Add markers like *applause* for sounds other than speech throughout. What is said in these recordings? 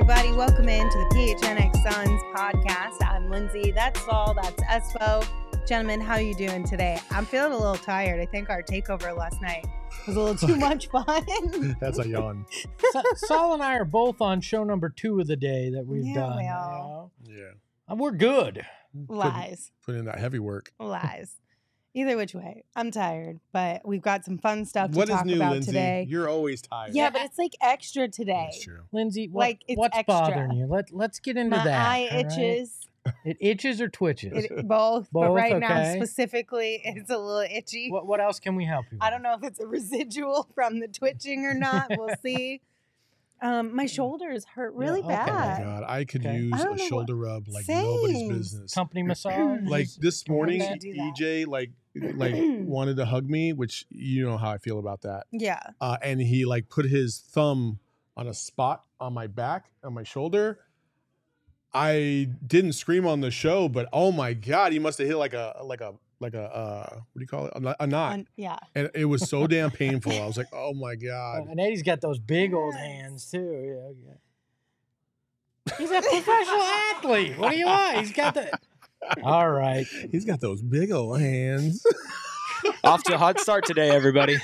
Everybody. Welcome in to the PHNX Suns podcast. I'm Lindsay. That's all. That's Espo. Gentlemen, how are you doing today? I'm feeling a little tired. I think our takeover last night was a little too much fun. *laughs* That's a yawn. *laughs* Sa- Saul and I are both on show number two of the day that we've Yeah, done. we you know? Yeah. And we're good. Lies. Put in that heavy work. Lies. Either which way, I'm tired, but we've got some fun stuff What to is talk new, about Lindsay? today. You're always tired. yeah, but it's like extra today. That's true. Lindsay, what, Like, it's what's extra. bothering you? Let, let's get into My that. eye all right? itches. It itches or twitches? It, both, but Both, right now specifically, it's a little itchy. what, what else can we help you with? I don't know if it's a residual *laughs* from the twitching or not. We'll *laughs* see. Um, my shoulders hurt Yeah, really bad. Oh my god, I could Okay. use I don't a what- shoulder rub like nobody's business. Company massage? Like this morning, should. EJ like *clears throat* like wanted to hug me, which you know how I feel about that. Yeah. Uh, and he like put his thumb on a spot on my back, on my shoulder. I didn't scream on the show, but oh my god, he must have hit like a like a like a uh, what do you call it? A, kn- a knot, Un- yeah. and it was so damn *laughs* painful. I was like, oh my god. and Eddie's got those big old hands too. Yeah, yeah. He's a professional athlete. What do you want? He's got the. *laughs* All right. He's got those big old hands. Off to a hot start today, everybody.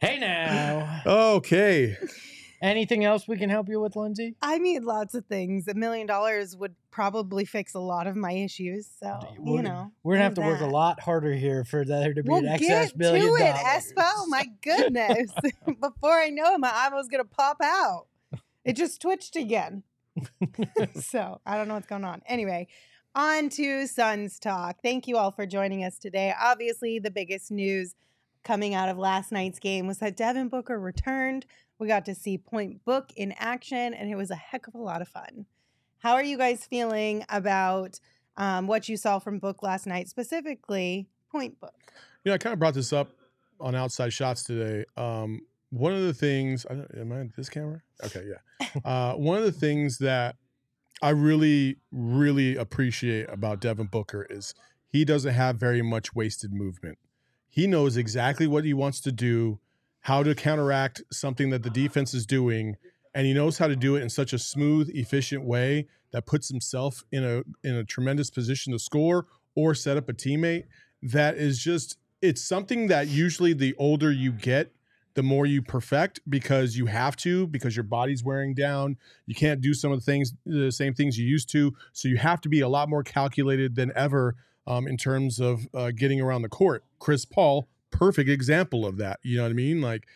Hey now. okay. Anything else we can help you with, Lindsay? I need lots of things. A million dollars would probably fix a lot of my issues. So, We're- you know. We're gonna have to there's work a lot harder here for there to be Well, an excess get billion to it, dollars. Espo. My *laughs* goodness. *laughs* Before I know it, my eyeball's going to pop out. It just twitched again. *laughs* so I don't know what's going on. Anyway, on to Suns Talk. Thank you all for joining us today. Obviously, the biggest news coming out of last night's game was that Devin Booker returned. We got to see Point Book in action, and it was a heck of a lot of fun. How are you guys feeling about um, what you saw from Book last night, specifically Point Book? Yeah, I kind of brought this up on outside shots today. Um, one of the things, I don't, am I this camera? Okay, yeah. *laughs* Uh, one of the things that I really, really appreciate about Devin Booker is he doesn't have very much wasted movement. He knows exactly what he wants to do, how to counteract something that the defense is doing, and he knows how to do it in such a smooth, efficient way that puts himself in a in a tremendous position to score or set up a teammate. That is just it's something that usually the older you get, the more you perfect because you have to because your body's wearing down. You can't do some of the things the same things you used to, so you have to be a lot more calculated than ever um, in terms of uh, getting around the court. Chris Paul, perfect example of that. You know what I mean? Like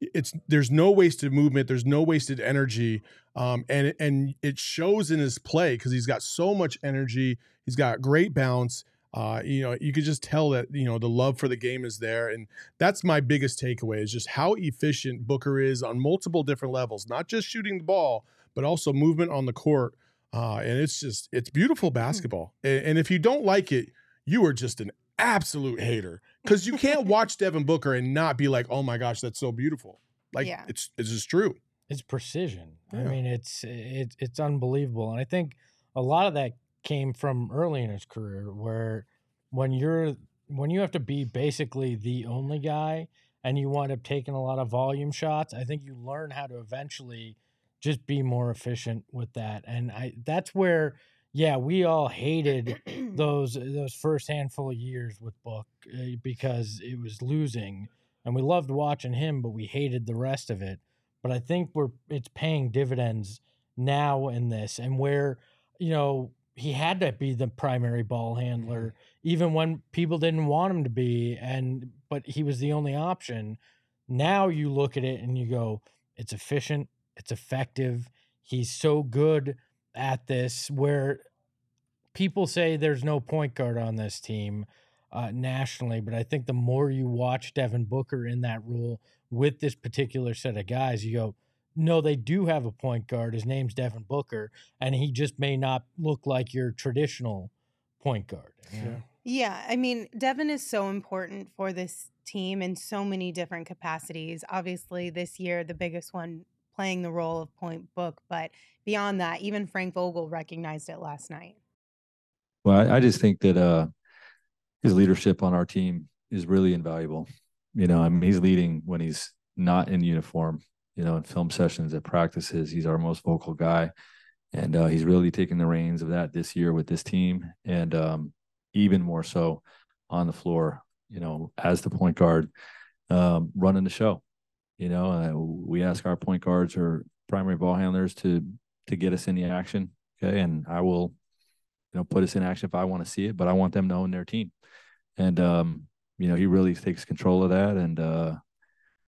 it's there's no wasted movement, there's no wasted energy, um, and and it shows in his play because he's got so much energy. He's got great bounce. Uh, you know, you could just tell that you know the love for the game is there, and that's my biggest takeaway is just how efficient Booker is on multiple different levels, not just shooting the ball, but also movement on the court. Uh, and it's just it's beautiful basketball. And, and if you don't like it, you are just an absolute hater because you can't *laughs* watch Devin Booker and not be like, oh my gosh, that's so beautiful. Like Yeah. it's it's just true. It's precision. I mean, it's it's it's unbelievable, and I think a lot of that came from early in his career, where when you're when you have to be basically the only guy and you wind up taking a lot of volume shots, I think you learn how to eventually just be more efficient with that, and I that's where yeah, we all hated *clears throat* those those first handful of years with Book uh, because it was losing, and we loved watching him, but we hated the rest of it. But I think we're it's paying dividends now in this, and where you know he had to be the primary ball handler, even when people didn't want him to be, and but he was the only option. Now you look at it and you go, it's efficient, it's effective. He's so good at this where people say there's no point guard on this team uh, nationally, but I think the more you watch Devin Booker in that role with this particular set of guys, you go, no, they do have a point guard. His name's Devin Booker, and he just may not look like your traditional point guard. you know? Yeah, I mean, Devin is so important for this team in so many different capacities. Obviously, this year, the biggest one playing the role of point book, but beyond that, even Frank Vogel recognized it last night. Well, I, I just think that uh, his leadership on our team is really invaluable. You know, I mean, he's leading when he's not in uniform. You know, in film sessions, at practices, he's our most vocal guy, and uh, he's really taking the reins of that this year with this team, and um, even more so on the floor. You know, as the point guard, um, running the show. You know, uh, we ask our point guards or primary ball handlers to to get us in the action. Okay, and I will you know, put us in action if I want to see it, but I want them to own their team. And um, you know, he really takes control of that and uh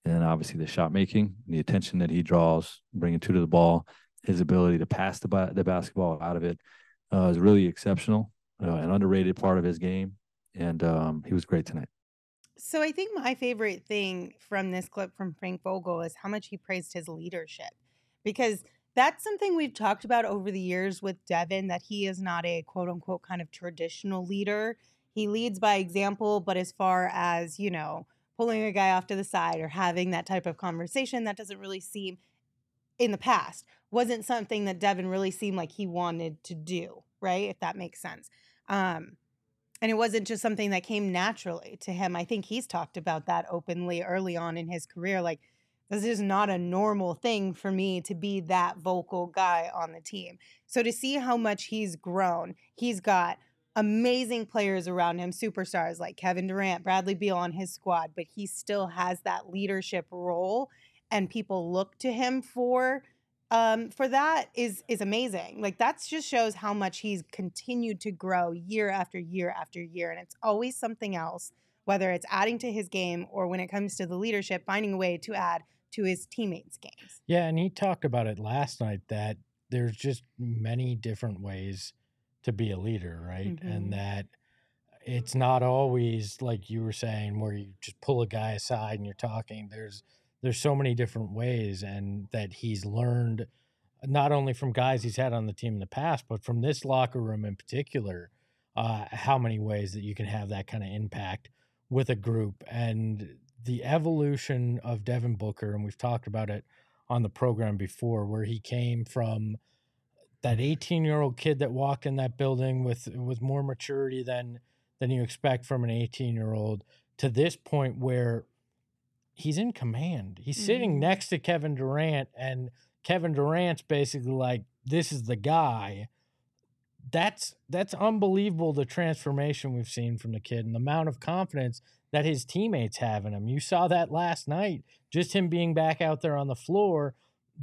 and then obviously the shot making, the attention that he draws, bringing two to the ball, his ability to pass the the basketball out of it uh, is really exceptional, uh, an underrated part of his game, and um, he was great tonight. So I think my favorite thing from this clip from Frank Vogel is how much he praised his leadership because that's something we've talked about over the years with Devin that he is not a quote unquote kind of traditional leader. He leads by example, but as far as, you know, pulling a guy off to the side or having that type of conversation, that doesn't really seem in the past wasn't something that Devin really seemed like he wanted to do, right? If that makes sense. Um, and it wasn't just something that came naturally to him. I think he's talked about that openly early on in his career. Like, this is not a normal thing for me to be that vocal guy on the team. So to see how much he's grown, he's got amazing players around him, superstars like Kevin Durant, Bradley Beal on his squad, but he still has that leadership role and people look to him for um, for that is is amazing. Like that just shows how much he's continued to grow year after year after year, and it's always something else. Whether it's adding to his game or when it comes to the leadership, finding a way to add to his teammates' games. Yeah, and he talked about it last night that there's just many different ways to be a leader, right? Mhm. And that it's not always like you were saying where you just pull a guy aside and you're talking. There's there's so many different ways and that he's learned not only from guys he's had on the team in the past, but from this locker room in particular, uh, how many ways that you can have that kind of impact with a group. And the evolution of Devin Booker, and we've talked about it on the program before, where he came from that 18 year old kid that walked in that building with with more maturity than than you expect from an 18 year old to this point where he's in command. He's sitting Mhm. next to Kevin Durant, and Kevin Durant's basically like, "This is the guy." That's that's unbelievable. The transformation we've seen from the kid and the amount of confidence that his teammates have in him. You saw that last night. Just him being back out there on the floor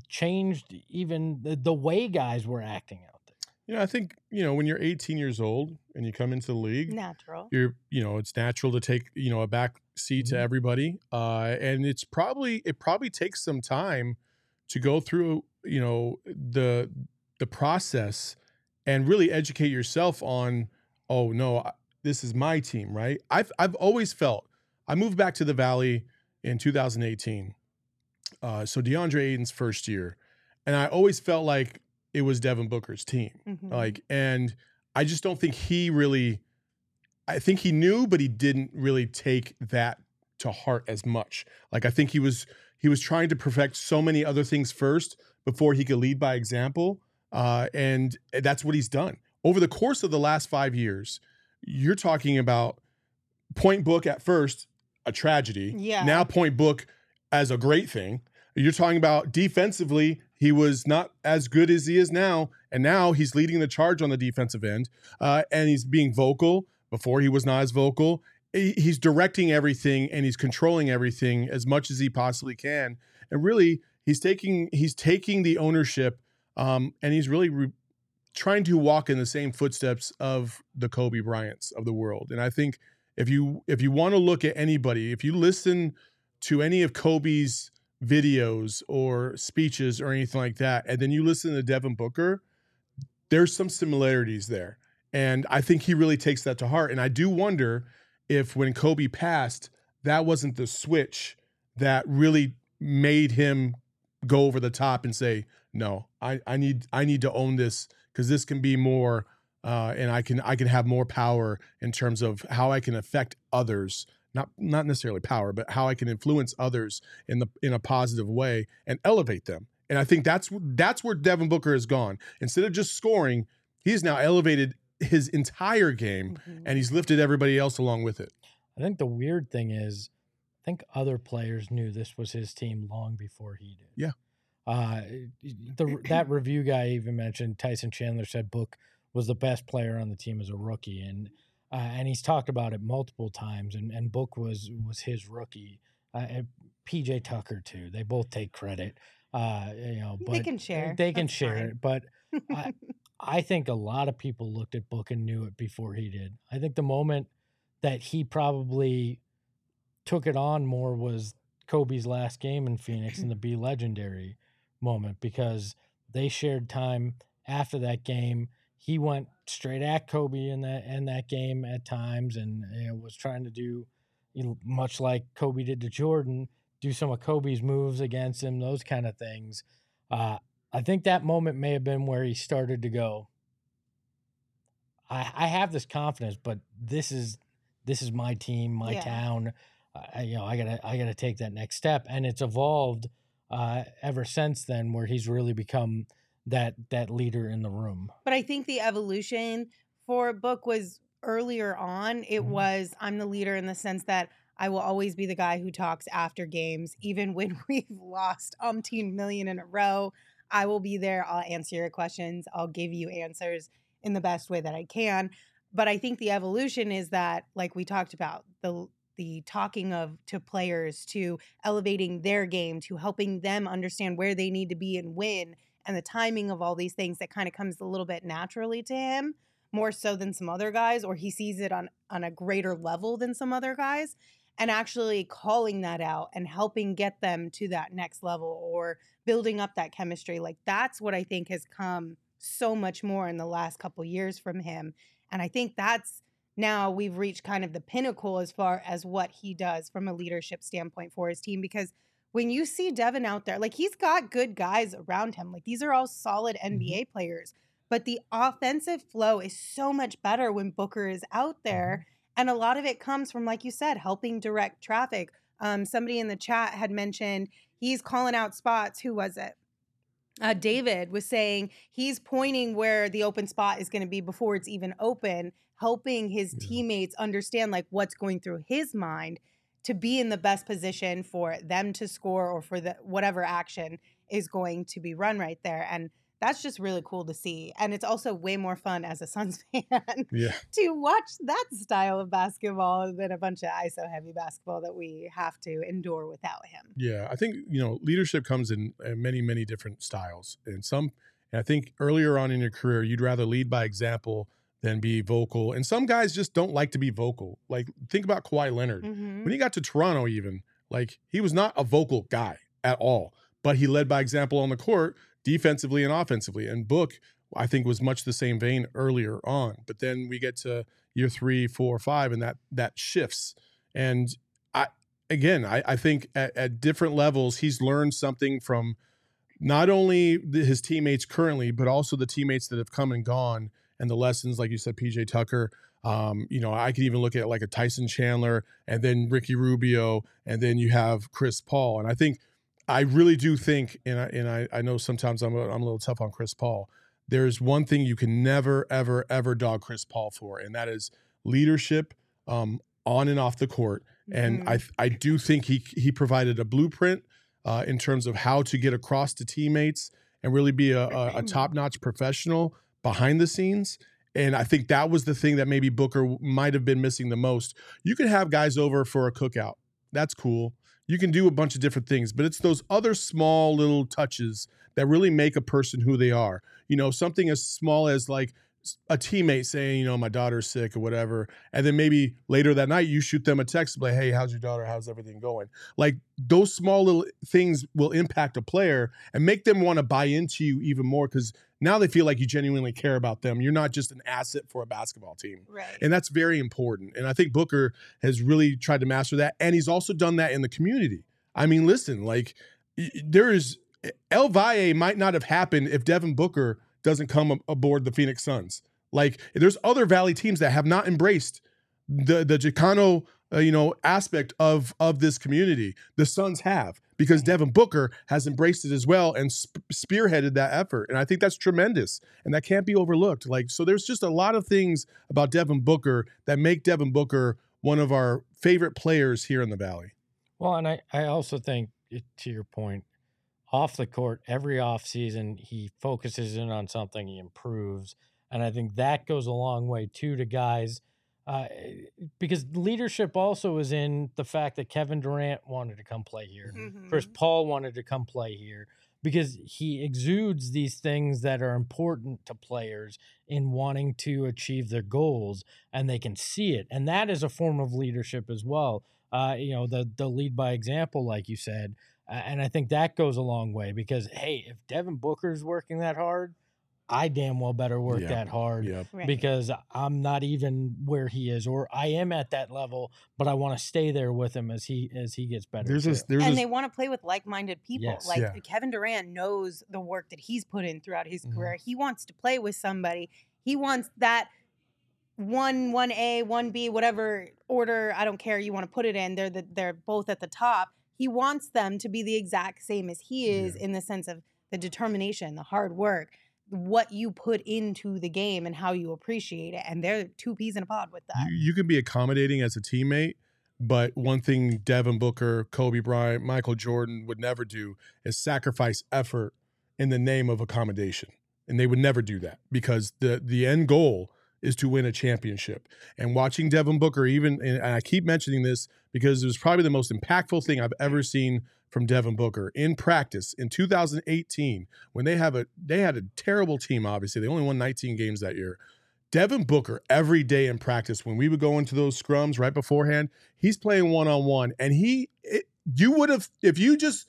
changed even the, the way guys were acting out You know, I think, you know, when you're 18 years old and you come into the league, Natural. you're, you know, it's natural to take, you know, a back seat to Mhm. everybody. Uh, and it's probably, it probably takes some time to go through, you know, the, the process and really educate yourself on, oh no, I- this is my team, right? I've, I've always felt, I moved back to the Valley in 2018. Uh, so DeAndre Ayton's first year. And I always felt like it was Devin Booker's team. Mhm. Like, and I just don't think he really, I think he knew, but he didn't really take that to heart as much. Like, I think he was, he was trying to perfect so many other things first before he could lead by example. Uh, and that's what he's done. Over the course of the last five years, you're talking about point book at first, a tragedy. Yeah. Now point book as a great thing. You're talking about defensively he was not as good as he is now, and now he's leading the charge on the defensive end, uh, and he's being vocal. Before he was not as vocal. He's directing everything and he's controlling everything as much as he possibly can. And really, he's taking he's taking the ownership, um, and he's really re- trying to walk in the same footsteps of the Kobe Bryants of the world. And I think if you if you want to look at anybody, if you listen to any of Kobe's videos or speeches or anything like that, and then you listen to Devin Booker, there's some similarities there. And I think he really takes that to heart. And I do wonder if when Kobe passed, that wasn't the switch that really made him go over the top and say, no, I, I need I need to own this because this can be more uh, and I can I can have more power in terms of how I can affect others. Not not necessarily power, but how I can influence others in the in a positive way and elevate them. And I think that's that's where Devin Booker has gone. Instead of just scoring, he's now elevated his entire game Mhm. and he's lifted everybody else along with it. I think the weird thing is, I think other players knew this was his team long before he did. Yeah. Uh, the *clears throat* that review guy even mentioned Tyson Chandler said Book was the best player on the team as a rookie, and uh, and he's talked about it multiple times. And and Book was was his rookie. Uh, PJ Tucker too. They both take credit. Uh, you know, but They can share. They can That's share fine. it, but I, *laughs* I think a lot of people looked at Book and knew it before he did. I think the moment that he probably took it on more was Kobe's last game in Phoenix and the be legendary moment because they shared time after that game. He went straight at Kobe in that in that game at times and you know, was trying to do you know, much like Kobe did to Jordan, do some of Kobe's moves against him, those kind of things. Uh, I think that moment may have been where he started to go. I, I have this confidence, but this is this is my team, my Yeah. town. I, you know, I gotta I gotta take that next step, and it's evolved uh, ever since then, where he's really become that that leader in the room. But I think the evolution for Book was earlier on. It Mhm. was I'm the leader in the sense that I will always be the guy who talks after games, even when *laughs* we've lost umpteen million in a row. I will be there. I'll answer your questions. I'll give you answers in the best way that I can. But I think the evolution is that, like we talked about, the the talking of to players to elevating their game to helping them understand where they need to be and win and the timing of all these things that kind of comes a little bit naturally to him more so than some other guys or he sees it on on a greater level than some other guys and actually calling that out and helping get them to that next level or building up that chemistry like that's what i think has come so much more in the last couple years from him and i think that's now we've reached kind of the pinnacle as far as what he does from a leadership standpoint for his team because when you see Devin out there, like he's got good guys around him. Like these are all solid NBA players, but the offensive flow is so much better when Booker is out there. And a lot of it comes from, like you said, helping direct traffic. Um, somebody in the chat had mentioned he's calling out spots. Who was it? Uh, David was saying he's pointing where the open spot is going to be before it's even open, helping his teammates understand like what's going through his mind to be in the best position for them to score or for the whatever action is going to be run right there. And that's just really cool to see. And it's also way more fun as a *laughs* Suns fan Yeah. to watch that style of basketball than a bunch of ISO heavy basketball that we have to endure without him. Yeah, I think you know leadership comes in uh, many many different styles, and some. And I think earlier on in your career, you'd rather lead by example than be vocal, and some guys just don't like to be vocal. Like think about Kawhi Leonard Mhm. when he got to Toronto, even like he was not a vocal guy at all, but he led by example on the court, defensively and offensively. And Book, I think, was much the same vein earlier on. But then we get to year three, four, five, and that that shifts. And I again, I, I think at, at different levels, he's learned something from not only the, his teammates currently, but also the teammates that have come and gone, and the lessons, like you said, PJ Tucker. Um, you know, I could even look at like a Tyson Chandler, and then Ricky Rubio, and then you have Chris Paul. And I think, I really do think, and I, and I, I know sometimes I'm a, I'm a little tough on Chris Paul. There's one thing you can never, ever, ever dog Chris Paul for, and that is leadership um, on and off the court. And Mhm. I, I do think he he provided a blueprint uh, in terms of how to get across to teammates and really be a, a, a top notch professional behind the scenes. And I think that was the thing that maybe Booker might have been missing the most. You could have guys over for a cookout. That's cool. You can do a bunch of different things, but it's those other small little touches that really make a person who they are. You know, something as small as like a teammate saying, you know, my daughter's sick or whatever, and then maybe later that night you shoot them a text like, "Hey, how's your daughter? How's everything going?" Like those small little things will impact a player and make them want to buy into you even more because now they feel like you genuinely care about them. You're not just an asset for a basketball team, Right. and that's very important. And I think Booker has really tried to master that, and he's also done that in the community. I mean, listen, like there is El Valle might not have happened if Devin Booker doesn't come aboard the Phoenix Suns. Like there's other Valley teams that have not embraced the the Chicano uh, you know aspect of of this community. The Suns have because Devin Booker has embraced it as well and sp- spearheaded that effort. And I think that's tremendous and that can't be overlooked. Like so there's just a lot of things about Devin Booker that make Devin Booker one of our favorite players here in the Valley. Well, and I, I also think, it- to your point, off the court, every off season, he focuses in on something, he improves. And I think that goes a long way too to guys uh, because leadership also is in the fact that Kevin Durant wanted to come play here. Chris Mhm. Paul wanted to come play here because he exudes these things that are important to players in wanting to achieve their goals and they can see it. And that is a form of leadership as well. Uh, you know, the the lead by example, like you said. And I think that goes a long way because hey, if Devin Booker's working that hard, I damn well better work Yeah. that hard Yep. Right. because I'm not even where he is, or I am at that level, but I want to stay there with him as he as he gets better. There's this there's and this they want to play with like-minded people. Yes. Like Yeah. Kevin Durant knows the work that he's put in throughout his Mhm. career. He wants to play with somebody. He wants that one one A, one B, whatever order, I don't care you want to put it in. They're the, they're both at the top. He wants them to be the exact same as he is in the sense of the determination, the hard work, what you put into the game and how you appreciate it. And they're two peas in a pod with that. you, you can be accommodating as a teammate, but one thing Devin Booker, Kobe Bryant, Michael Jordan would never do is sacrifice effort in the name of accommodation. And they would never do that because the the end goal is to win a championship. And watching Devin Booker, even and I keep mentioning this because it was probably the most impactful thing I've ever seen from Devin Booker in practice in 2018 when they have a they had a terrible team. Obviously, they only won 19 games that year. Devin Booker every day in practice when we would go into those scrums right beforehand, he's playing one on one, and he it, you would have if you just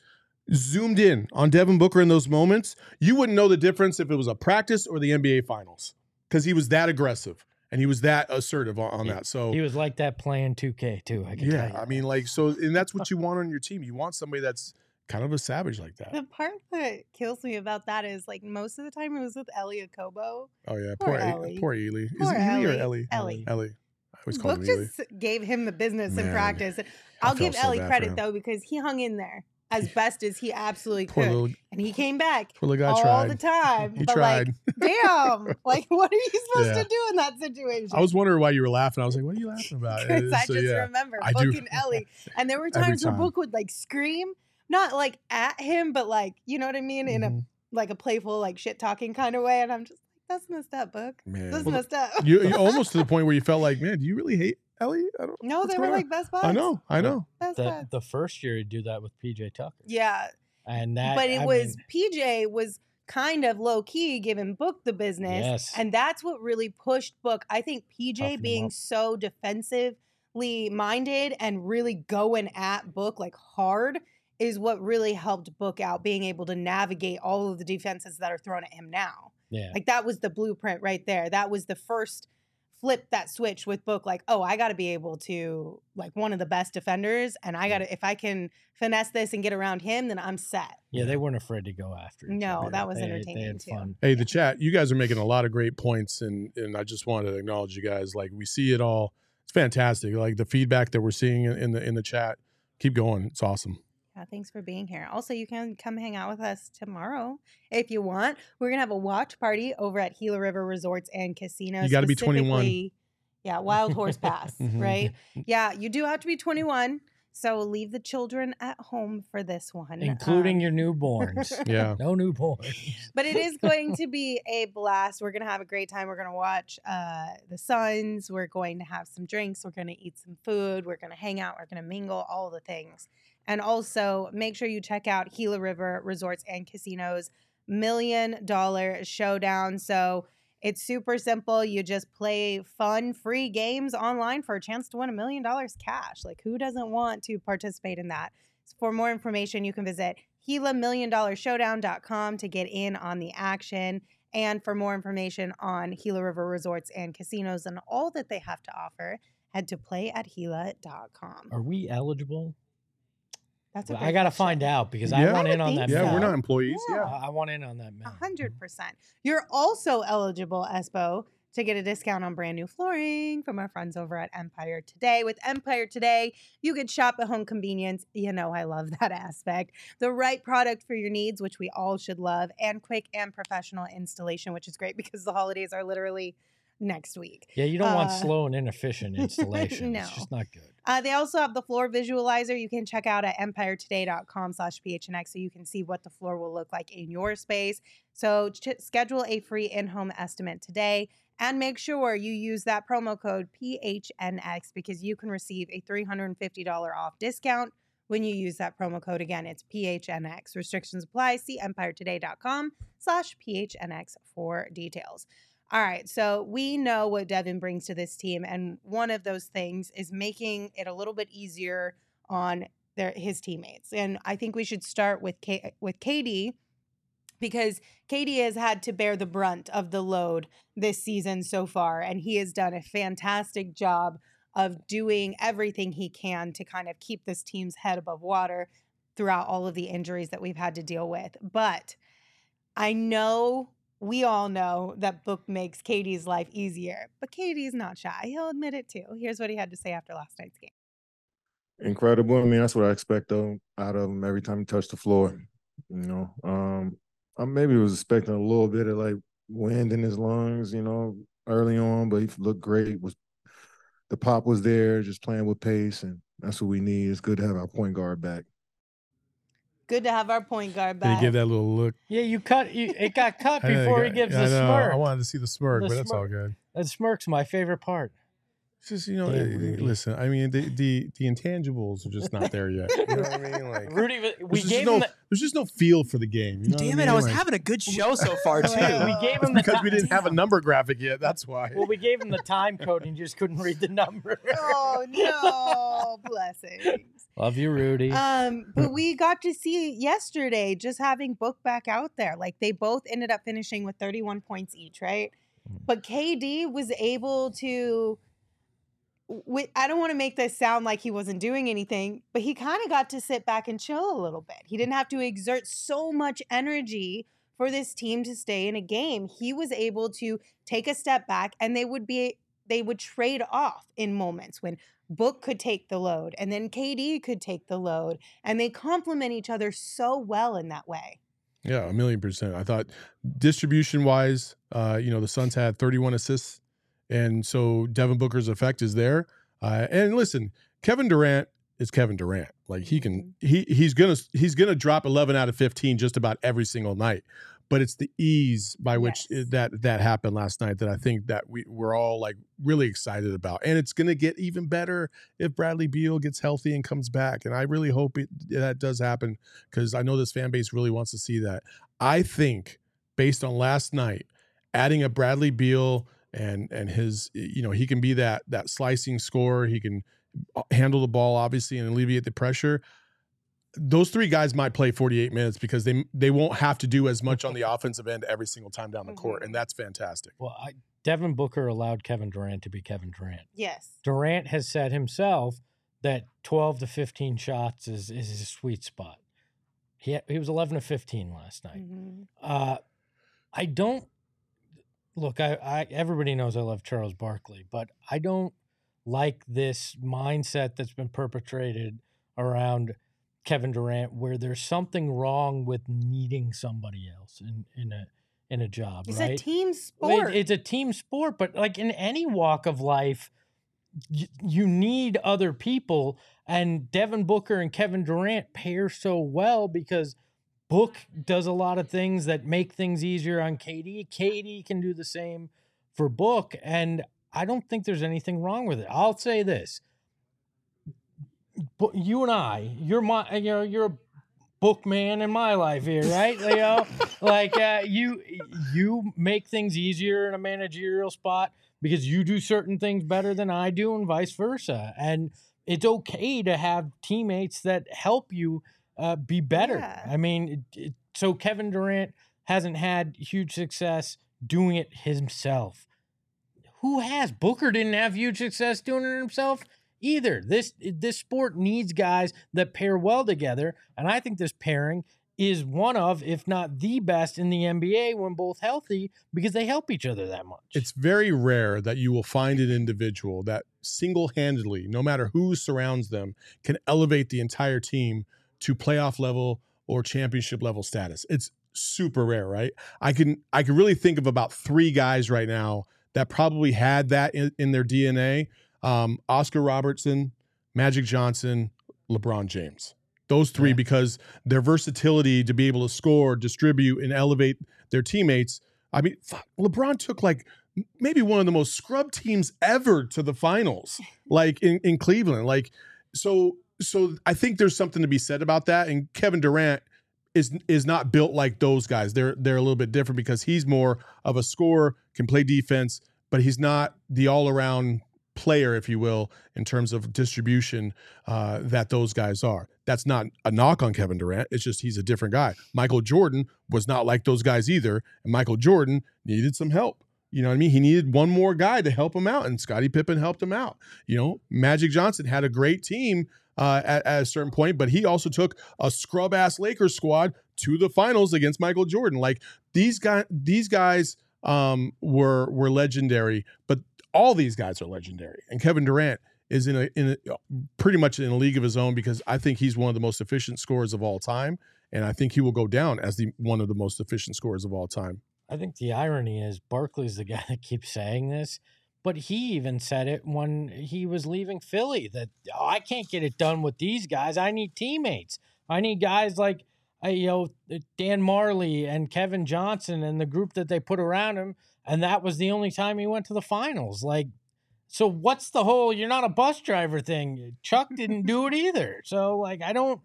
zoomed in on Devin Booker in those moments, you wouldn't know the difference if it was a practice or the NBA Finals because he was that aggressive and he was that assertive on, on He- that. So he was like that playing 2K too. I can tell yeah, you. I mean, like so, and that's what you want on your team. You want somebody that's kind of a savage like that. The part that kills me about that is like most of the time it was with Ellie Okobo. Oh yeah, Poor poor E- Ellie. poor Ely. Is Poor it Ely or Ellie. Ellie? Ellie. Ellie. I always call Book him Ely. just gave him the business in practice. I I'll give so Ellie credit though because he hung in there as best as he absolutely Poor could, little, and he came back poor little guy all tried. the time. He but tried. like, *laughs* damn, like what are you supposed Yeah. to do in that situation? I was wondering why you were laughing. I was like, "What are you laughing about?" *laughs* because I So, just yeah. remember I Book do. and Ellie, *laughs* and there were times where. Book would like scream, not like at him, but like you know what I mean, in a Mhm. like a playful, like shit talking kind of way, and I'm just like, that's messed up, Book. Man. That's Well, messed up. you, you almost to the point where you felt like, man, do you really hate Ellie? I don't. no, they were on?" like best buds. I know, I know. Best the, buds. the first year he'd do that with PJ Tucker. Yeah, And that but it I was mean, PJ was kind of low key giving Book the business, Yes. and that's what really pushed Book. I think PJ Toughen him being up. so defensively minded and really going at Book like hard is what really helped Book out being able to navigate all of the defenses that are thrown at him now. yeah. Like that was the blueprint right there. That was the first flip that switch with book like oh i got to be able to like one of the best defenders and i got to if i can finesse this and get around him then i'm set Yeah, they weren't afraid to go after. each No, other. that was They- entertaining, They had too. fun. Hey, the chat, you guys are making a lot of great points, and and I just wanted to acknowledge you guys. Like we see it all. It's fantastic. Like the feedback that we're seeing in, in the in the chat. Keep going. It's awesome. Yeah thanks for being here also you can come hang out with us tomorrow if you want we're gonna have a watch party over at gila river resorts and casinos You gotta be 21. yeah wild horse *laughs* pass Mhm. right yeah you do have to be 21 So leave the children at home for this one, including um, your newborns. *laughs* Yeah. no newborns. but it is going to be a blast. We're going to have a great time. We're going to watch uh, the Suns. We're going to have some drinks. We're going to eat some food. We're going to hang out. We're going to mingle, all the things. And also make sure you check out Gila River Resorts and Casinos Million Dollar Showdown. So it's super simple. You just play fun, free games online for a chance to win a million dollars cash. Like, who doesn't want to participate in that? For more information, you can visit GilaMillionDollarShowdown.com to get in on the action. And for more information on Gila River Resorts and Casinos and all that they have to offer, head to playatgila.com. Are we eligible? That's a Well, I got to find out because Yeah. I I want would in on that. Yeah, we're not employees. Yeah. Yeah. I I want in on that. A hundred percent. You're also eligible, Espo, to get a discount on brand new flooring from our friends over at Empire Today. With Empire Today, you can shop at home convenience. You know, I love that aspect. The right product for your needs, which we all should love, and quick and professional installation, which is great *laughs* because the holidays are literally next week. Yeah, you don't want Uh, slow and inefficient *laughs* installation. no. It's just not good. Uh, they also have the floor visualizer you can check out at empiretoday.com slash phnx so you can see what the floor will look like in your space. So ch- schedule a free in-home estimate today and make sure you use that promo code PHNX because you can receive a $350 off discount when you use that promo code. Again, it's PHNX. Restrictions apply. See empiretoday.com slash PHNX for details. All right, so we know what Devin brings to this team, and one of those things is making it a little bit easier on their his teammates. And I think we should start with K, eh, with KD because KD has had to bear the brunt of the load this season so far, and he has done a fantastic job of doing everything he can to kind of keep this team's head above water throughout all of the injuries that we've had to deal with. But I know we all know that book makes KD's life easier, but KD's not shy. He'll admit it too. Here's what he had to say after last night's game. incredible. I mean, that's what I expect though out of him every time he touched the floor. You know, um, I maybe was expecting a little bit of like wind in his lungs, you know, early on, but he looked great. Was the pop was there, just playing with pace, and that's what we need. It's good to have our point guard back. Good to have our point guard Did he give that little look? Yeah, you cut. You, it got cut *laughs* I know, before he gives I the know, smirk. I wanted to see the smirk, The but that's all good. That smirk's my favorite part. It's just you know, Damn, listen. I mean, the, the the intangibles are just not there yet. You know what I mean? Like, Rudy, we there's just gave no, him the, there's just no feel for the game. You know what Damn I it, mean? I was Like, having a good show so far, *laughs* too. we gave him the because we didn't have a number graphic yet. That's why. Well, we gave him the time code and he just couldn't read the number. *laughs* oh no, blessings. Love you, Rudy. Um, but *laughs* we got to see yesterday just having Book back out there. Like they both ended up finishing with 31 points each, right? But KD was able to. I don't want to make this sound like he wasn't doing anything, but he kind of got to sit back and chill a little bit. He didn't have to exert so much energy for this team to stay in a game. He was able to take a step back and they would be they would trade off in moments when Book could take the load and then KD could take the load and they complement each other so well in that way. Yeah, a million percent. I thought distribution wise, uh, you know, the Suns had 31 assists, and so Devin Booker's effect is there. Uh, and listen, Kevin Durant is Kevin Durant. Like he can, he he's gonna he's gonna drop 11 out of 15 just about every single night. But it's the ease by which Yes. that that happened last night that I think that we we're all like really excited about, and it's gonna get even better if Bradley Beal gets healthy and comes back. And I really hope it, that does happen because I know this fan base really wants to see that. I think based on last night, adding a Bradley Beal and and his, you know, he can be that that slicing scorer. He can uh, handle the ball obviously and alleviate the pressure. Those three guys might play 48 minutes because they they won't have to do as much on the *laughs* offensive end every single time down the court, and that's fantastic. well, I, Devin Booker allowed Kevin Durant to be Kevin Durant. Yes. Durant has said himself that 12 to 15 shots is, is his sweet spot. He, he was 11 to 15 last night. Mhm. Uh, I don't look. I, I everybody knows I love Charles Barkley, but I don't like this mindset that's been perpetrated around Kevin Durant, where there's something wrong with needing somebody else in in a in a job. It's right? a team sport. it- It's a team sport, but like in any walk of life, y- you need other people. And Devin Booker and Kevin Durant pair so well because Book does a lot of things that make things easier on KD. KD can do the same for Book. And I don't think there's anything wrong with it. I'll say this. But you and I, you're my, you know, you're a book man in my life here, right? know, *laughs* like uh, you, you make things easier in a managerial spot because you do certain things better than I do, and vice versa. And it's okay to have teammates that help you uh, be better. Yeah. I mean, it, it, so Kevin Durant hasn't had huge success doing it himself. Who has? Booker didn't have huge success doing it himself either. This this sport needs guys that pair well together, and I think this pairing is one of, if not the best in the NBA when both healthy because they help each other that much. It's very rare that you will find an individual that single handedly, no matter who surrounds them, can elevate the entire team to playoff level or championship level status. It's super rare, right? I can I can really think of about three guys right now that probably had that in, in their DNA. Um, Oscar Robertson, Magic Johnson, LeBron James. Those three, Yeah. because their versatility to be able to score, distribute, and elevate their teammates. I mean, LeBron took like maybe one of the most scrub teams ever to the finals, *laughs* like in, in Cleveland. Like, so so I think there's something to be said about that. And Kevin Durant is is not built like those guys. They're they're a little bit different because he's more of a scorer, can play defense, but he's not the all around player, if you will, in terms of distribution uh, that those guys are. That's not a knock on Kevin Durant. It's just he's a different guy. Michael Jordan was not like those guys either, and Michael Jordan needed some help. You know what I mean? He needed one more guy to help him out, and Scottie Pippen helped him out. You know, Magic Johnson had a great team uh, at, at a certain point, but he also took a scrub ass Lakers squad to the finals against Michael Jordan. Like these guys, these guys um, were were legendary, but all these guys are legendary, and Kevin Durant is in a in a, pretty much in a league of his own because I think he's one of the most efficient scorers of all time, and I think he will go down as the one of the most efficient scorers of all time. I think the irony is Barkley's the *laughs* guy that keeps saying this, but he even said it when he was leaving Philly that oh, I can't get it done with these guys. I need teammates. I need guys like uh, you know Dan Majerle and Kevin Johnson and the group that they put around him, and that was the only time he went to the finals. Like, so what's the whole "you're not a bus driver" thing? Chuck didn't do it either. So like, I don't.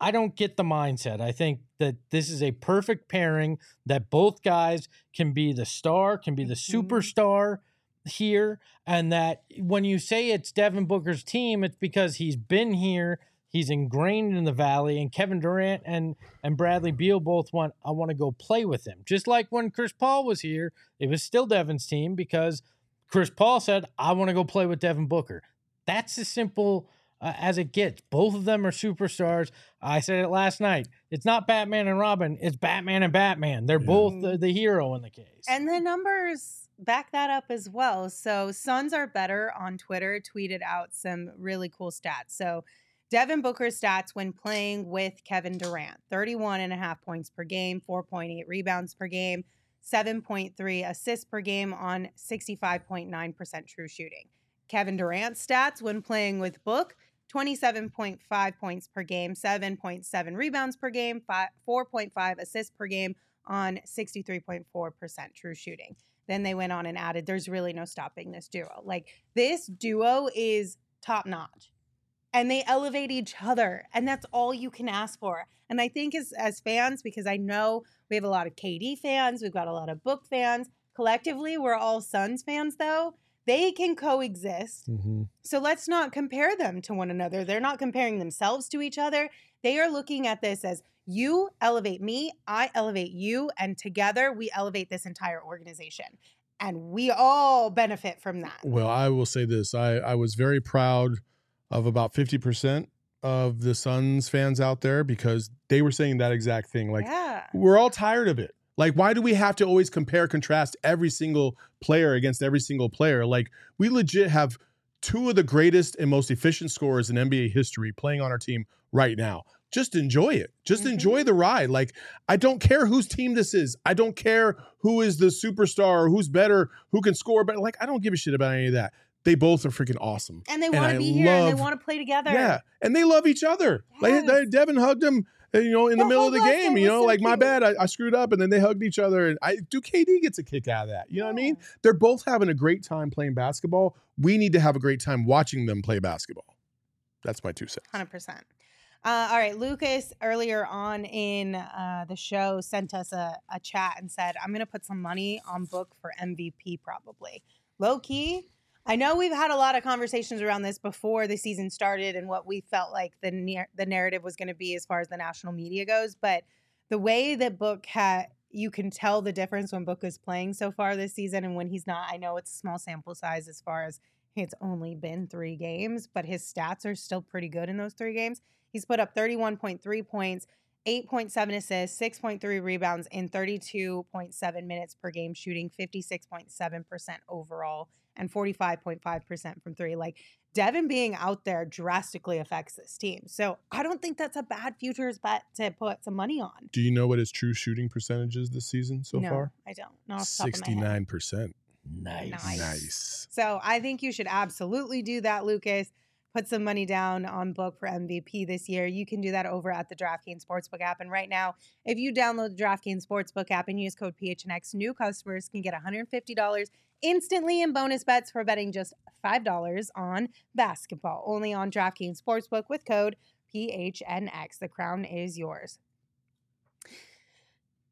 I don't get the mindset. I think that this is a perfect pairing that both guys can be the star, can be the Mhm. superstar here, and that when you say it's Devin Booker's team, it's because he's been here, he's ingrained in the valley, and Kevin Durant and and Bradley Beal both want I want to go play with him. Just like when Chris Paul was here, it was still Devin's team because Chris Paul said, "I want to go play with Devin Booker." That's a simple uh, as it gets. Both of them are superstars. I said it last night. It's not Batman and Robin. It's Batman and Batman. They're Yeah. both the, the hero in the case. And the numbers back that up as well. So Suns are better on Twitter tweeted out some really cool stats. So Devin Booker's stats when playing with Kevin Durant 31 and a half points per game, 4.8 rebounds per game, 7.3 assists per game on 65.9% true shooting. Kevin Durant's stats when playing with Book 27.5 points per game, 7.7 rebounds per game, fi- 4.5 assists per game on 63.4% true shooting. Then they went on and added, there's really no stopping this duo. Like this duo is top notch and they elevate each other. And that's all you can ask for. And I think as, as fans, because I know we have a lot of KD fans, we've got a lot of book fans. Collectively, we're all Suns fans, though. They can coexist. Mm-hmm. So let's not compare them to one another. They're not comparing themselves to each other. They are looking at this as you elevate me, I elevate you, and together we elevate this entire organization. And we all benefit from that. Well, I will say this: I I was very proud of about fifty percent of the Suns fans out there because they were saying that exact thing. Like yeah. we're all tired of it. Like, why do we have to always compare, contrast every single player against every single player? Like, we legit have two of the greatest and most efficient scorers in NBA history playing on our team right now. Just enjoy it. Just Mhm. enjoy the ride. Like, I don't care whose team this is. I don't care who is the superstar or who's better, who can score better. Like, I don't give a shit about any of that. they both are freaking awesome. And they want to be here and they want to play together. Yeah, and they love each other. Yes. they, Devin hugged him, uh, you know, in the The middle of the game. You know, so like my bad, I, I screwed up, and then they hugged each other. And I do. KD gets a kick out of that. You know what I mean? They're both having a great time playing basketball. We need to have a great time watching them play basketball. That's my two cents. Hundred percent. Uh, all right, Lucas earlier on in uh, the show sent us a, a chat and said, "I'm going to put some money on Book for MVP, probably low key." I know we've had a lot of conversations around this before the season started and what we felt like the the narrative was going to be as far as the national media goes, but the way that Book had you can tell the difference when Book is playing so far this season and when he's not. I know it's a small sample size as far as it's only been three games, but his stats are still pretty good in those three games. He's put up 31.3 points, 8.7 assists, 6.3 rebounds in 32.7 minutes per game, shooting 56.7% overall and 45.5% from three. Like Devin being out there drastically affects this team. So I don't think that's a bad futures bet to put some money on. Do you know what his true shooting percentage is this season so no, far? I don't. Not off the top of my head. Sixty-nine percent. Nice. Nice. Nice. So I think you should absolutely do that, Lucas. Put some money down on book for MVP this year. You can do that over at the DraftKings Sportsbook app. And right now, if you download the DraftKings Sportsbook app and use code PHNX, new customers can get $150 instantly in bonus bets for betting just $5 on basketball. Only on DraftKings Sportsbook with code PHNX. The crown is yours.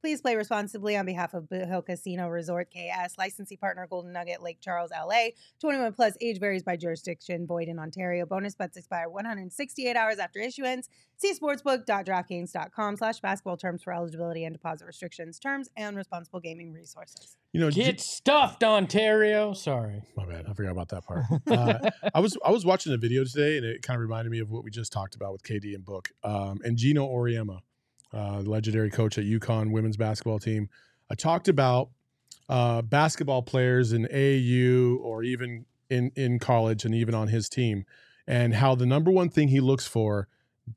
Please play responsibly on behalf of Boot Hill Casino Resort KS, licensee partner Golden Nugget, Lake Charles, LA. 21 plus age varies by jurisdiction, void in Ontario. Bonus bets expire 168 hours after issuance. See sportsbook.draftkings.com slash basketball terms for eligibility and deposit restrictions, terms, and responsible gaming resources. You know, Get stuffed, Ontario. Sorry. My bad. I forgot about that part. Uh, I was I was watching a video today, and it kind of reminded me of what we just talked about with KD and Book um, and Geno Auriemma, uh, legendary coach at UConn women's basketball team. I talked about uh, basketball players in AU or even in in college and even on his team, and how the number one thing he looks for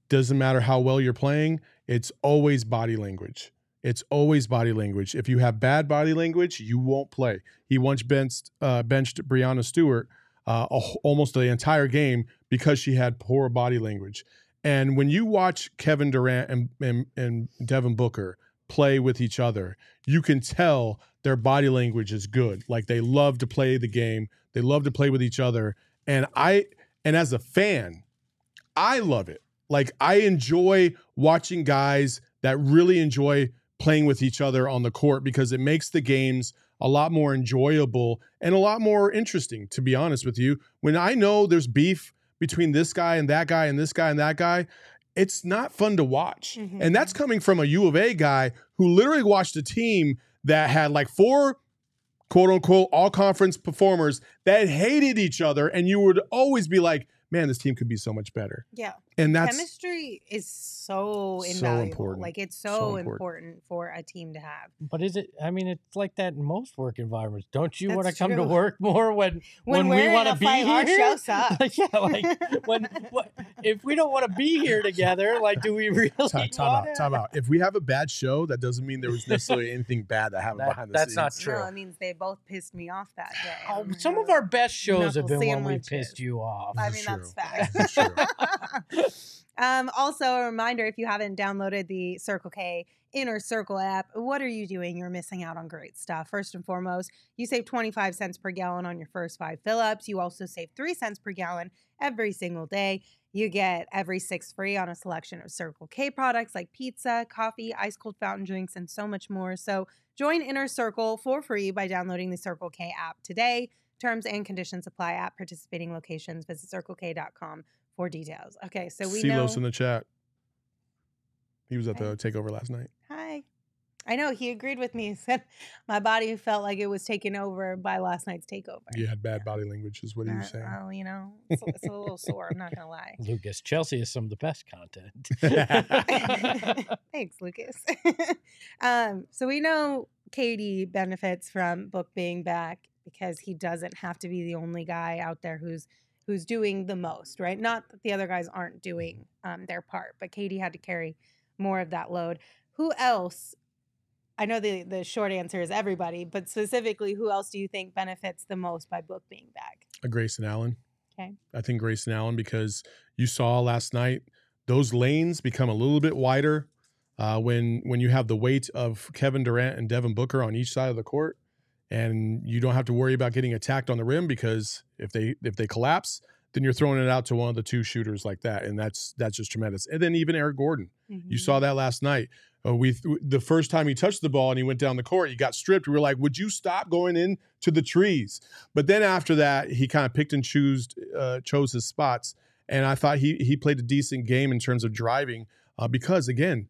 doesn't matter how well you're playing, it's always body language. It's always body language. If you have bad body language, you won't play. He once benched uh, benched Breanna Stewart uh, a almost the entire game because she had poor body language. And when you watch Kevin Durant and, and, and Devin Booker play with each other, you can tell their body language is good. Like they love to play the game, they love to play with each other. And I, and as a fan, I love it. Like I enjoy watching guys that really enjoy playing with each other on the court because it makes the games a lot more enjoyable and a lot more interesting, to be honest with you. When I know there's beef between this guy and that guy and this guy and that guy, it's not fun to watch. Mm-hmm. And that's coming from a U of A guy who literally watched a team that had like four quote unquote all conference performers that hated each other. And you would always be like, man, this team could be so much better. Yeah. And that's Chemistry is so So important. Like it's So so, important. important. for a team to have. But is it? I mean, it's like that in most work environments. Don't you want to come to work more when When, we we're want to be fight, our here? show sucks. *laughs* Like, yeah, like when what, if we don't want to be here together, like do we *laughs* really? time, time wanna? out, time out. If we have a bad show, that doesn't mean there was necessarily *laughs* anything bad that happened That- behind the that's scenes. That's not true. No, it means they both pissed me off that day. Oh, some of our best shows have been when we pissed you off. I mean, is that's facts. *laughs* Um, also, a reminder if you haven't downloaded the Circle K Inner Circle app, what are you doing? You're missing out on great stuff. First and foremost, you save 25 cents per gallon on your first five fill ups. You also save 3 cents per gallon every single day. You get every six free on a selection of Circle K products like pizza, coffee, ice cold fountain drinks, and so much more. So join Inner Circle for free by downloading the Circle K app today. Terms and conditions apply at participating locations. Visit circlek.com for details. Okay, so we know. Silos in the chat. He was at the takeover last night. Hi. I know he agreed with me. *laughs* He said my body felt like it was taken over by last night's takeover. You had bad body language, is what he was Uh, saying. Well, you know, *laughs* it's, a- it's a little sore. I'm not gonna lie. Lucas Chelsea is some of the best content. *laughs* Thanks, Lucas. um, so we know KD benefits from Book being back. Because he doesn't have to be the only guy out there who's who's doing the most, right? Not that the other guys aren't doing um, their part, but KD had to carry more of that load. Who else? I know the the short answer is everybody, but specifically, who else do you think benefits the most by Book being back? A Grayson Allen. Okay. I think Grayson Allen because you saw last night those lanes become a little bit wider uh, when when you have the weight of Kevin Durant and Devin Booker on each side of the court, and you don't have to worry about getting attacked on the rim because if they if they collapse, then you're throwing it out to one of the two shooters like that, and that's that's just tremendous. And then even Eric Gordon, you saw that last night. Uh, we the first time he touched the ball and he went down the court, he got stripped. We were like, "Would you stop going in to the trees?" But then after that, he kind of picked and chose uh, chose his spots, and I thought he he played a decent game in terms of driving uh, because again,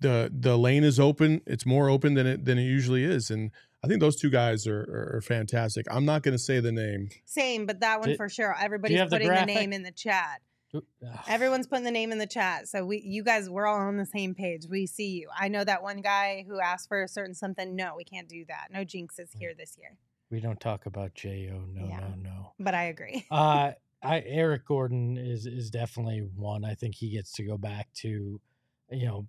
the the lane is open. It's more open than it than it usually is, and I think those two guys are are, are fantastic. I'm not going to say the name. Same, but that one Do- for sure. Everybody's have the putting the, graphic? name in the chat. Ugh. Everyone's putting the name in the chat. So we you guys we're all on the same page. We see you. I know that one guy who asked for a certain something. No, we can't do that. No jinxes here this year. We don't talk about Jo. No, Yeah. no, no. But I agree. *laughs* Uh, I Eric Gordon is is definitely one. I think he gets to go back to, you know,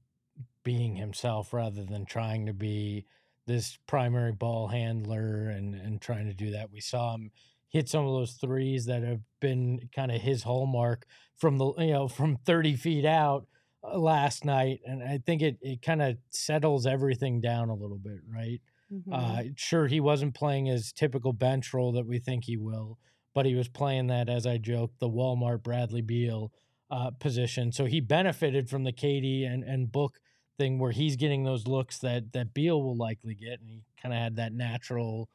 being himself rather than trying to be this primary ball handler and and trying to do that. We saw him hit some of those threes that have been kind of his hallmark from the you know from 30 feet out uh, last night and i think it, it kind of settles everything down a little bit right Mhm. uh, sure, he wasn't playing his typical bench role that we think he will, but he was playing that, as I joked, the Walmart Bradley Beal uh, position. So he benefited from the KD and, and Book thing where he's getting those looks that that Beal will likely get, and he kind of had that natural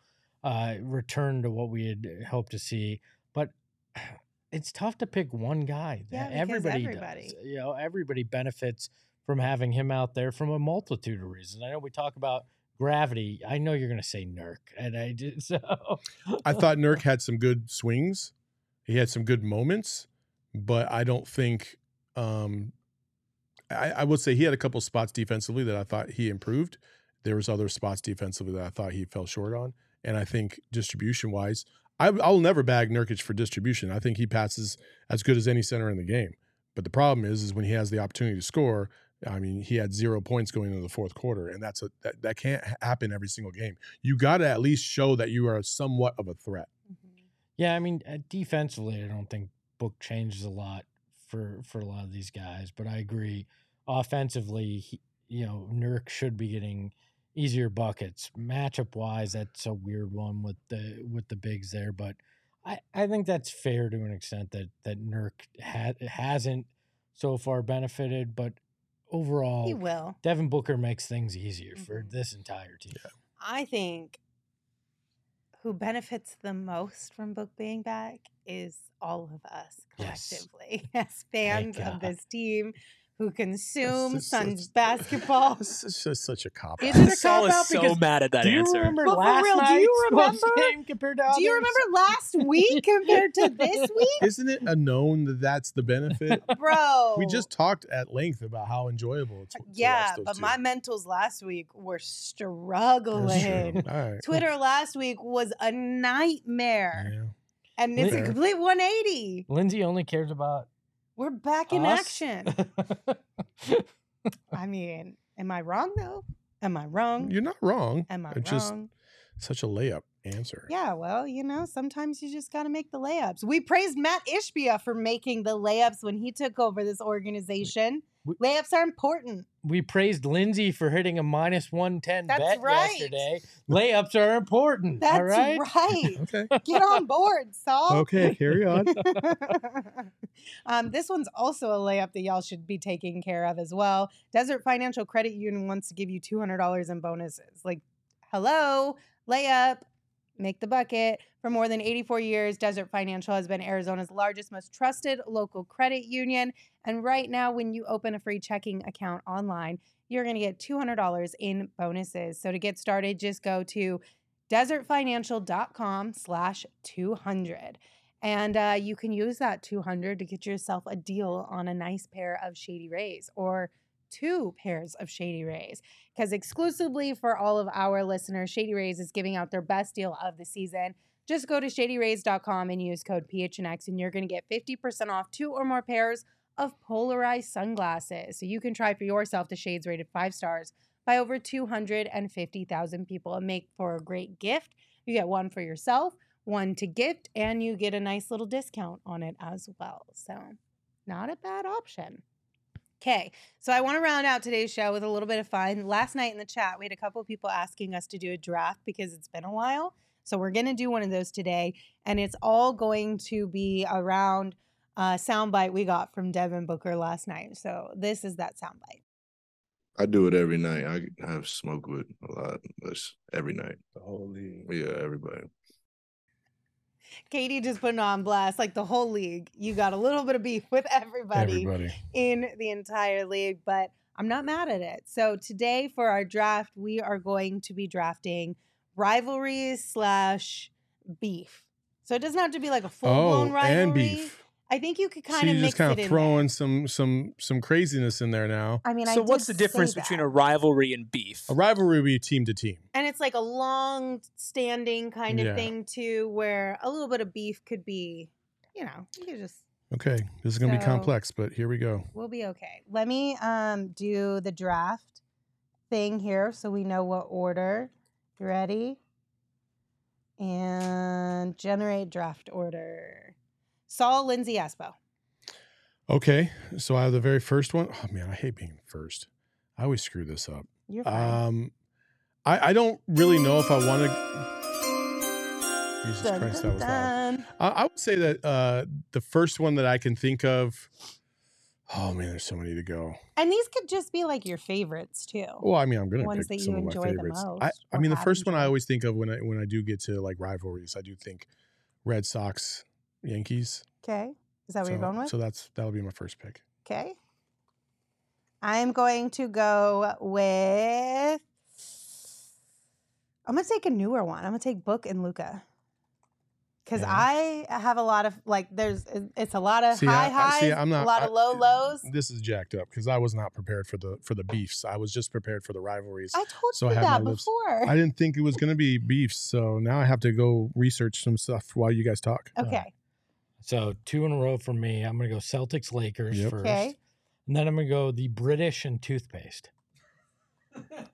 uh, return to what we had hoped to see. But *sighs* it's tough to pick one guy. Yeah, everybody, everybody- does. You know, everybody benefits from having him out there from a multitude of reasons. I know we talk about gravity. I know you're going to say Nurk, and I did *laughs* so. I thought Nurk had some good swings. He had some good moments, but I don't think. Um, I, I would say he had a couple spots defensively that I thought he improved. There was other spots defensively that I thought he fell short on, and I think distribution wise, I, I'll never bag Nurkic for distribution. I think he passes as good as any center in the game. But the problem is, is when he has the opportunity to score. I mean, he had zero points going into the fourth quarter, and that's a that, that can't happen every single game. You got to at least show that you are somewhat of a threat. Mhm. yeah, I mean, uh, defensively, I don't think Book changes a lot for for a lot of these guys, but I agree. Offensively, he, you know, Nurk should be getting easier buckets. Matchup wise, that's a weird one with the with the bigs there, but I, I think that's fair to an extent that that Nurk ha- hasn't so far benefited, but overall, He will. Devin Booker makes things easier for Mhm. this entire team. I think who benefits the most from Book being back is all of us Yes. collectively *laughs* as fans of this team who consumes just- Suns it's- basketball. *laughs* This is just such a cop. Is it a Saul cop out? is so Because mad at that do you answer. remember But last real, do you remember- *laughs* game compared to Do you remember last week compared to *laughs* this week? Isn't it a known that that's the benefit? Bro. we just talked at length about how enjoyable it's. to watch Yeah, those but two. my mentals last week were That's struggling. true. All right. Twitter last week was a nightmare. Yeah. And it's a complete 180. Lindsay only cares about We're back in us? action. *laughs* I mean, am I wrong though? Am I wrong? You're not wrong. Am I it's just wrong? such a layup answer. Yeah, well, you know, sometimes you just got to make the layups. We praised Matt Ishbia for making the layups when he took over this organization. We- Layups are important. we praised Lindsay for hitting a minus 110 That's bet right. yesterday. Layups are important. That's all right. right. *laughs* Okay. Get on board, Saul. Okay. Carry on. *laughs* um, this one's also a layup that y'all should be taking care of as well. Desert Financial Credit Union wants to give you $200 in bonuses. Like, hello, layup, make the bucket. For more than 84 years, Desert Financial has been Arizona's largest, most trusted local credit union. And right now, when you open a free checking account online, you're going to get $200 in bonuses. So to get started, just go to desertfinancial.com slash 200 and uh, you can use that 200 to get yourself a deal on a nice pair of shady rays or two pairs of Shady Rays. Because exclusively for all of our listeners, Shady Rays is giving out their best deal of the season. Just go to shadyrays.com and use code PHNX, and you're going to get 50% off two or more pairs of polarized sunglasses. So you can try for yourself the shades rated five stars by over 250,000 people and make for a great gift. You get one for yourself, one to gift, and you get a nice little discount on it as well. So, not a bad option. Okay, so I want to round out today's show with a little bit of fun. Last night in the chat, we had a couple of people asking us to do a draft because it's been a while. So we're going to do one of those today, and it's all going to be around a soundbite we got from Devin Booker last night. So this is that soundbite. I do it every night. I have smoke with a lot. That's every night. The whole league. Yeah, everybody. KD just put on blast, like the whole league. You got a little bit of beef with everybody, Everybody. in the entire league, but I'm not mad at it. So today for our draft, we are going to be drafting rivalries slash beef. So it doesn't have to be like a full blown Oh, rivalry. and beef. I think you could So kind of you're mix just kind of in throwing some some some craziness in there now. I mean, I so what's the difference between a rivalry and beef? A rivalry would be team to team. and it's like a long standing kind of Yeah. thing too, where a little bit of beef could be, you know, you could just Okay, this is gonna be complex, but here we go. We'll be okay. Let me um do the draft thing here so we know what order. You ready? And generate draft order. Saul Lindsay Espo. Okay, so I have the very first one. Oh man, I hate being first. I always screw this up. You're fine. Um, I I don't really know if I want to. Jesus Dun, Christ, dun, that was loud. I, I would say that uh, the first one that I can think of. Oh man, there's so many to go. And these could just be like your favorites too. Well, I mean, I'm gonna Ones pick that some you of my enjoy the favorites. I, most I or mean, the first one I always think of when I when I do get to like rivalries, I do think Red Sox, Yankees. Okay. Is that what so, you're going with? So that's that'll be my first pick. Okay. I'm going to go with. I'm gonna take a newer one. I'm gonna take Book and Luka. Because Yeah. I have a lot of like, there's it's a lot of See, high I- I- highs, see, I'm not- a lot I- of low lows. This is jacked up because I was not prepared for the for the beefs. I was just prepared for the rivalries. I told so I you have that before. I didn't think it was gonna be beefs, so now I have to go research some stuff while you guys talk. okay. So two in a row for me. I'm gonna go Celtics Lakers Yep. first. Okay. And then I'm gonna go the British and toothpaste.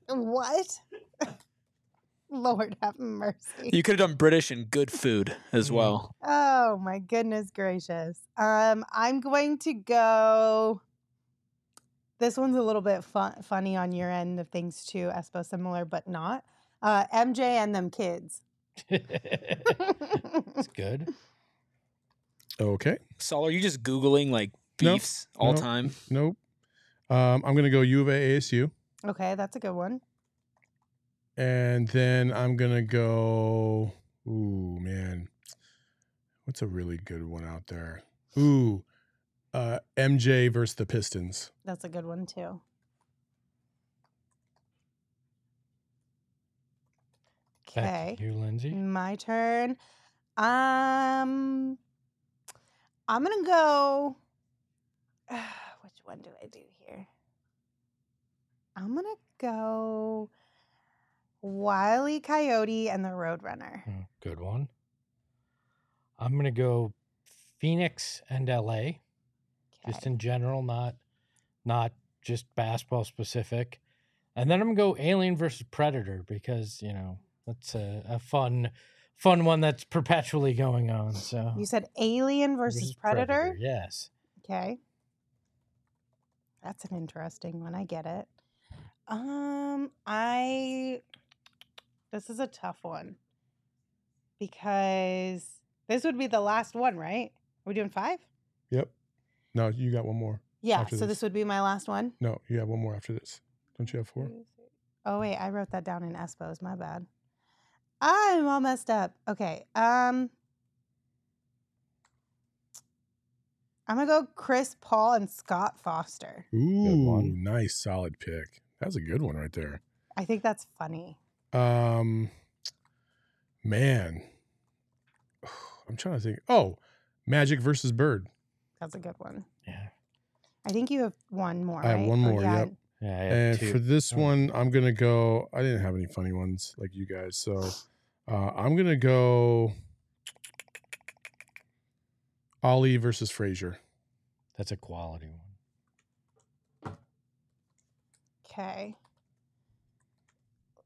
What? *laughs* Lord have mercy. You could have done British and good food as Mm. well. Oh my goodness gracious. Um, I'm going to go. This one's a little bit fun, funny on your end of things too, Espo, similar but not. Uh, MJ and them kids. *laughs* it's good. *laughs* Okay. Saul, are you just Googling like No, beefs all no. time? Nope. Um, I'm gonna go U of A ASU, Okay, that's a good one. and then I'm gonna go. Ooh man, what's a really good one out there? Ooh, uh, MJ versus the Pistons. That's a good one too. Okay. you, Lindsay. My turn. Um, I'm gonna go. *sighs* Which one do I do here? I'm gonna go Wiley Coyote and the Roadrunner. Mm, Good one. I'm gonna go Phoenix and LA, just in general, not not just basketball specific. And then I'm gonna go Alien versus Predator because you know that's a, a fun fun one that's perpetually going on. So You said Alien versus, Predator. Yes. Okay. That's an interesting one. I get it. Um, I this is a tough one because this would be the last one, right? Are we doing five? Yep. No, you got one more. Yeah, so this. this would be my last one. No, you have one more after this. Don't you have four? Two, three- Oh wait, I wrote that down in Espos. My bad. I'm all messed up. Okay. Um I'm gonna go Chris Paul and Scott Foster. Ooh, nice, solid pick. That's a good one right there. I think that's funny. Um, man, *sighs* I'm trying to think. Oh, Magic versus Bird. That's a good one. Yeah. I think you have one more. I have right? one Or more, yeah, yep. Yeah, And two. for this Oh. one, I'm gonna go. I didn't have any funny ones like you guys, so *sighs* *laughs* uh, I'm gonna go. Ali versus Frazier. That's a quality one. Okay.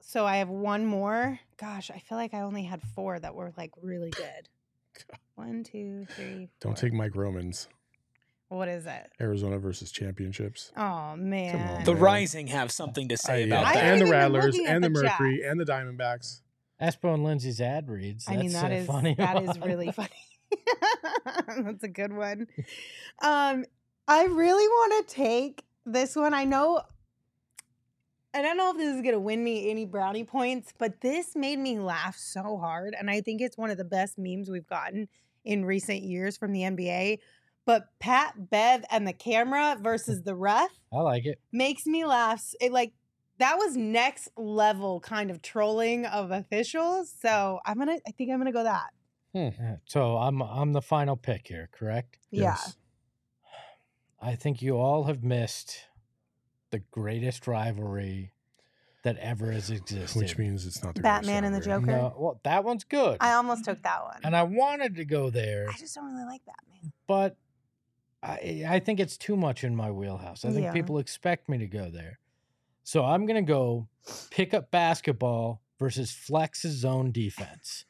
So I have one more. Gosh, I feel like I only had four that were like really *laughs* good. One, two, three. Don't take Mike Romans. What is it? Arizona versus championships. Oh man. The man. Rising have something to say I- about yeah. I that. and the Rattlers and the, the chat. Mercury and the Diamondbacks. Espo and Lindsay's ad reads. I mean That's that is funny. *laughs* that is really funny. *laughs* That's a good one. Um, I really want to take this one. I know. I don't know if this is gonna win me any brownie points, but this made me laugh so hard, and I think it's one of the best memes we've gotten in recent years from the NBA. But Pat Bev and the camera versus the ref I like it. makes me laugh. It like that was next level kind of trolling of officials. So I'm gonna. I think I'm gonna go that. Hmm, yeah, So I'm I'm the final pick here, correct? Yeah. I think you all have missed the greatest rivalry that ever has existed. Which means it's not the Batman and the Joker. no, well, that one's good, I almost took that one. and I wanted to go there, I just don't really like Batman. but I I think it's too much in my wheelhouse. I think Yeah. people expect me to go there, so I'm gonna go pick up basketball versus Flex's zone defense.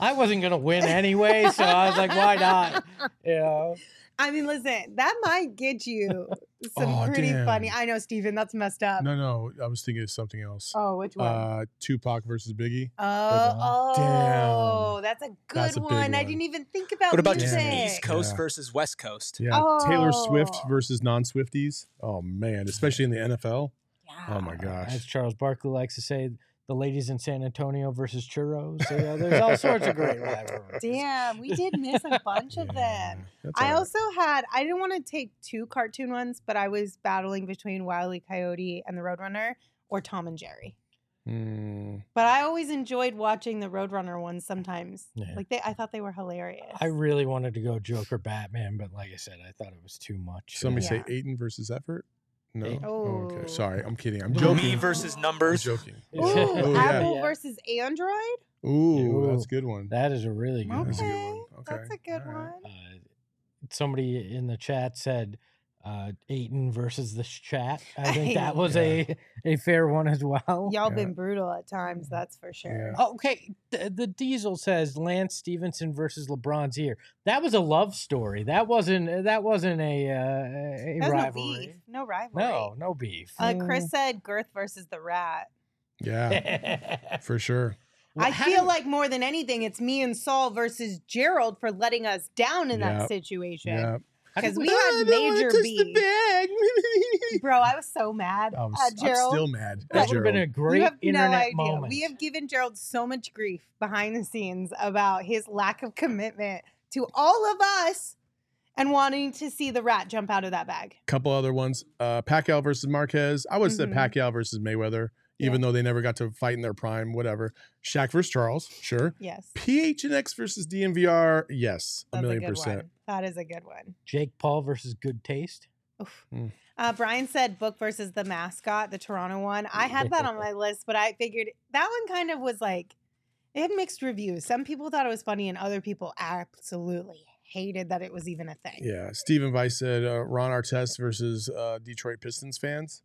I wasn't gonna win anyway, so I was like, why not? *laughs* You know. I mean, listen, that might get you *laughs* some Oh, pretty damn. funny. I know, Steven, that's messed up. No, no, I was thinking of something else. Oh, which one? Uh, Tupac versus Biggie. oh, oh, that's a good That's a big one. I didn't even think about that. What about music. just East Coast Yeah. versus West Coast? Yeah, oh. Taylor Swift versus non-Swifties. Oh man, especially in the NFL. Yeah. Oh my gosh. As. Charles Barkley likes to say, the ladies in San Antonio versus churros. So, yeah, there's all sorts of great rivalries. Damn, we did miss a bunch of them. That's I all right. also had, I didn't want to take two cartoon ones, but I was battling between Wile E. Coyote and the Roadrunner or Tom and Jerry. Mm, But I always enjoyed watching the Roadrunner ones sometimes. Yeah. Like they, I thought they were hilarious. I really wanted to go Joker Batman, but like I said, I thought it was too much. somebody Yeah. say Ayton versus Effort. No. Ayton. Oh, okay. Oh. Sorry, I'm kidding. I'm Me joking. Me versus I'm numbers. joking. Ooh, Oh, yeah. Apple Yeah. versus Android. Ooh, that's a good one. That is a really good That's a one. good Okay, that's a good all right. one. Uh, somebody in the chat said uh, Ayton versus the chat. I *laughs* think that was a, a fair one as well. Y'all Yeah. been brutal at times, that's for sure. Yeah. Okay, the, the Diesel says Lance Stephenson versus LeBron's here. That was a love story. That wasn't. That wasn't a uh, a There's no rivalry. beef, no rivalry. No, no beef. Uh, Chris said Girth versus the Rat. Yeah, *laughs* for sure. I feel do- like more than anything, it's me and Saul versus Gerald for letting us down in Yep. that situation. Yeah. How did Because we had major beef. *laughs* Bro, I was so mad I'm, at s- I'm still mad. That would have been a great you have internet no idea. moment. We have given Gerald so much grief behind the scenes about his lack of commitment to all of us and wanting to see the rat jump out of that bag. couple other ones. Uh, Pacquiao versus Marquez. I would have Mhm. said Pacquiao versus Mayweather, even though they never got to fight in their prime. Whatever. Shaq versus Charles. Sure. Yes. PHNX versus DMVR. Yes, a That's million good percent. one. That is a good one. Jake Paul versus Good Taste. Oof. Mm. Uh, Brian said book versus the mascot, the Toronto one. I had that on *laughs* my list, but I figured that one kind of was like it had mixed reviews. Some people thought it was funny, and other people absolutely hated that it was even a thing. Yeah. Stephen Weiss said uh, Ron Artest versus uh, Detroit Pistons fans.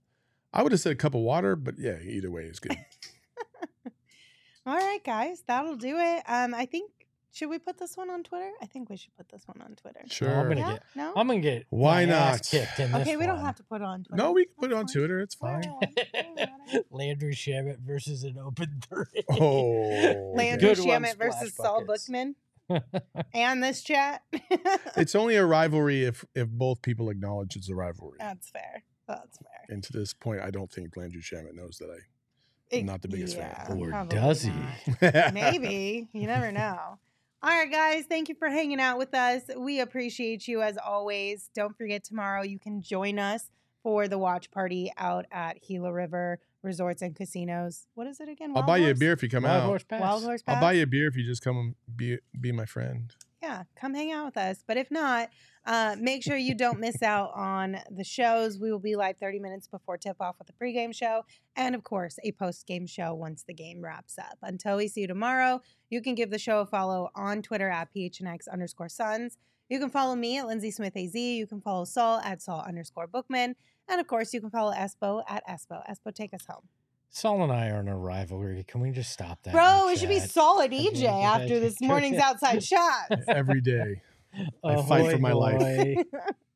I would have said a cup of water, but yeah, either way is good. *laughs* All right, guys, that'll do it. Um, I think should we put this one on Twitter? I think we should put this one on Twitter. Sure. I'm gonna Yeah? get. No. I'm gonna get. Why my ass not? Kicked in this okay, we don't one. have to put it on Twitter. no, we can put it That's on fine. Twitter. It's fine. *laughs* Landry Shamet versus an open *laughs* three. Oh, Landry Good one, Shamet versus Splash Saul Buckets. Bookman *laughs* and this chat. It's only a rivalry if if both people acknowledge it's a rivalry. That's fair. That's fair. And to this point, I don't think Landry Shamet knows that I It- not the biggest fan. Or probably does he? not. Maybe. You never know. All right, guys. Thank you for hanging out with us. We appreciate you as always. Don't forget tomorrow you can join us for the watch party out at Gila River Resorts and Casinos. What is it again? I'll Wild buy you a beer if you come Wild out. Horse Pass. Wild Horse Pass. I'll buy you a beer if you just come and be be my friend. Yeah, come hang out with us. But if not, uh, make sure you don't miss out on the shows. We will be live 30 minutes before tip off with the pregame show, and of course, a post game show once the game wraps up. Until we see you tomorrow, you can give the show a follow on Twitter at PHNX underscore Suns. You can follow me at Lindsay Smith AZ. You can follow Saul at Saul underscore Bookman. And of course, you can follow Espo at Espo. Espo, take us home. Saul and I are in a rivalry. Can we just stop that? Bro, the it should be chat? Saul and Okay, EJ okay, after *laughs* this morning's outside *laughs* shots. Every day. I fight for Ahoy, my life. boy. *laughs*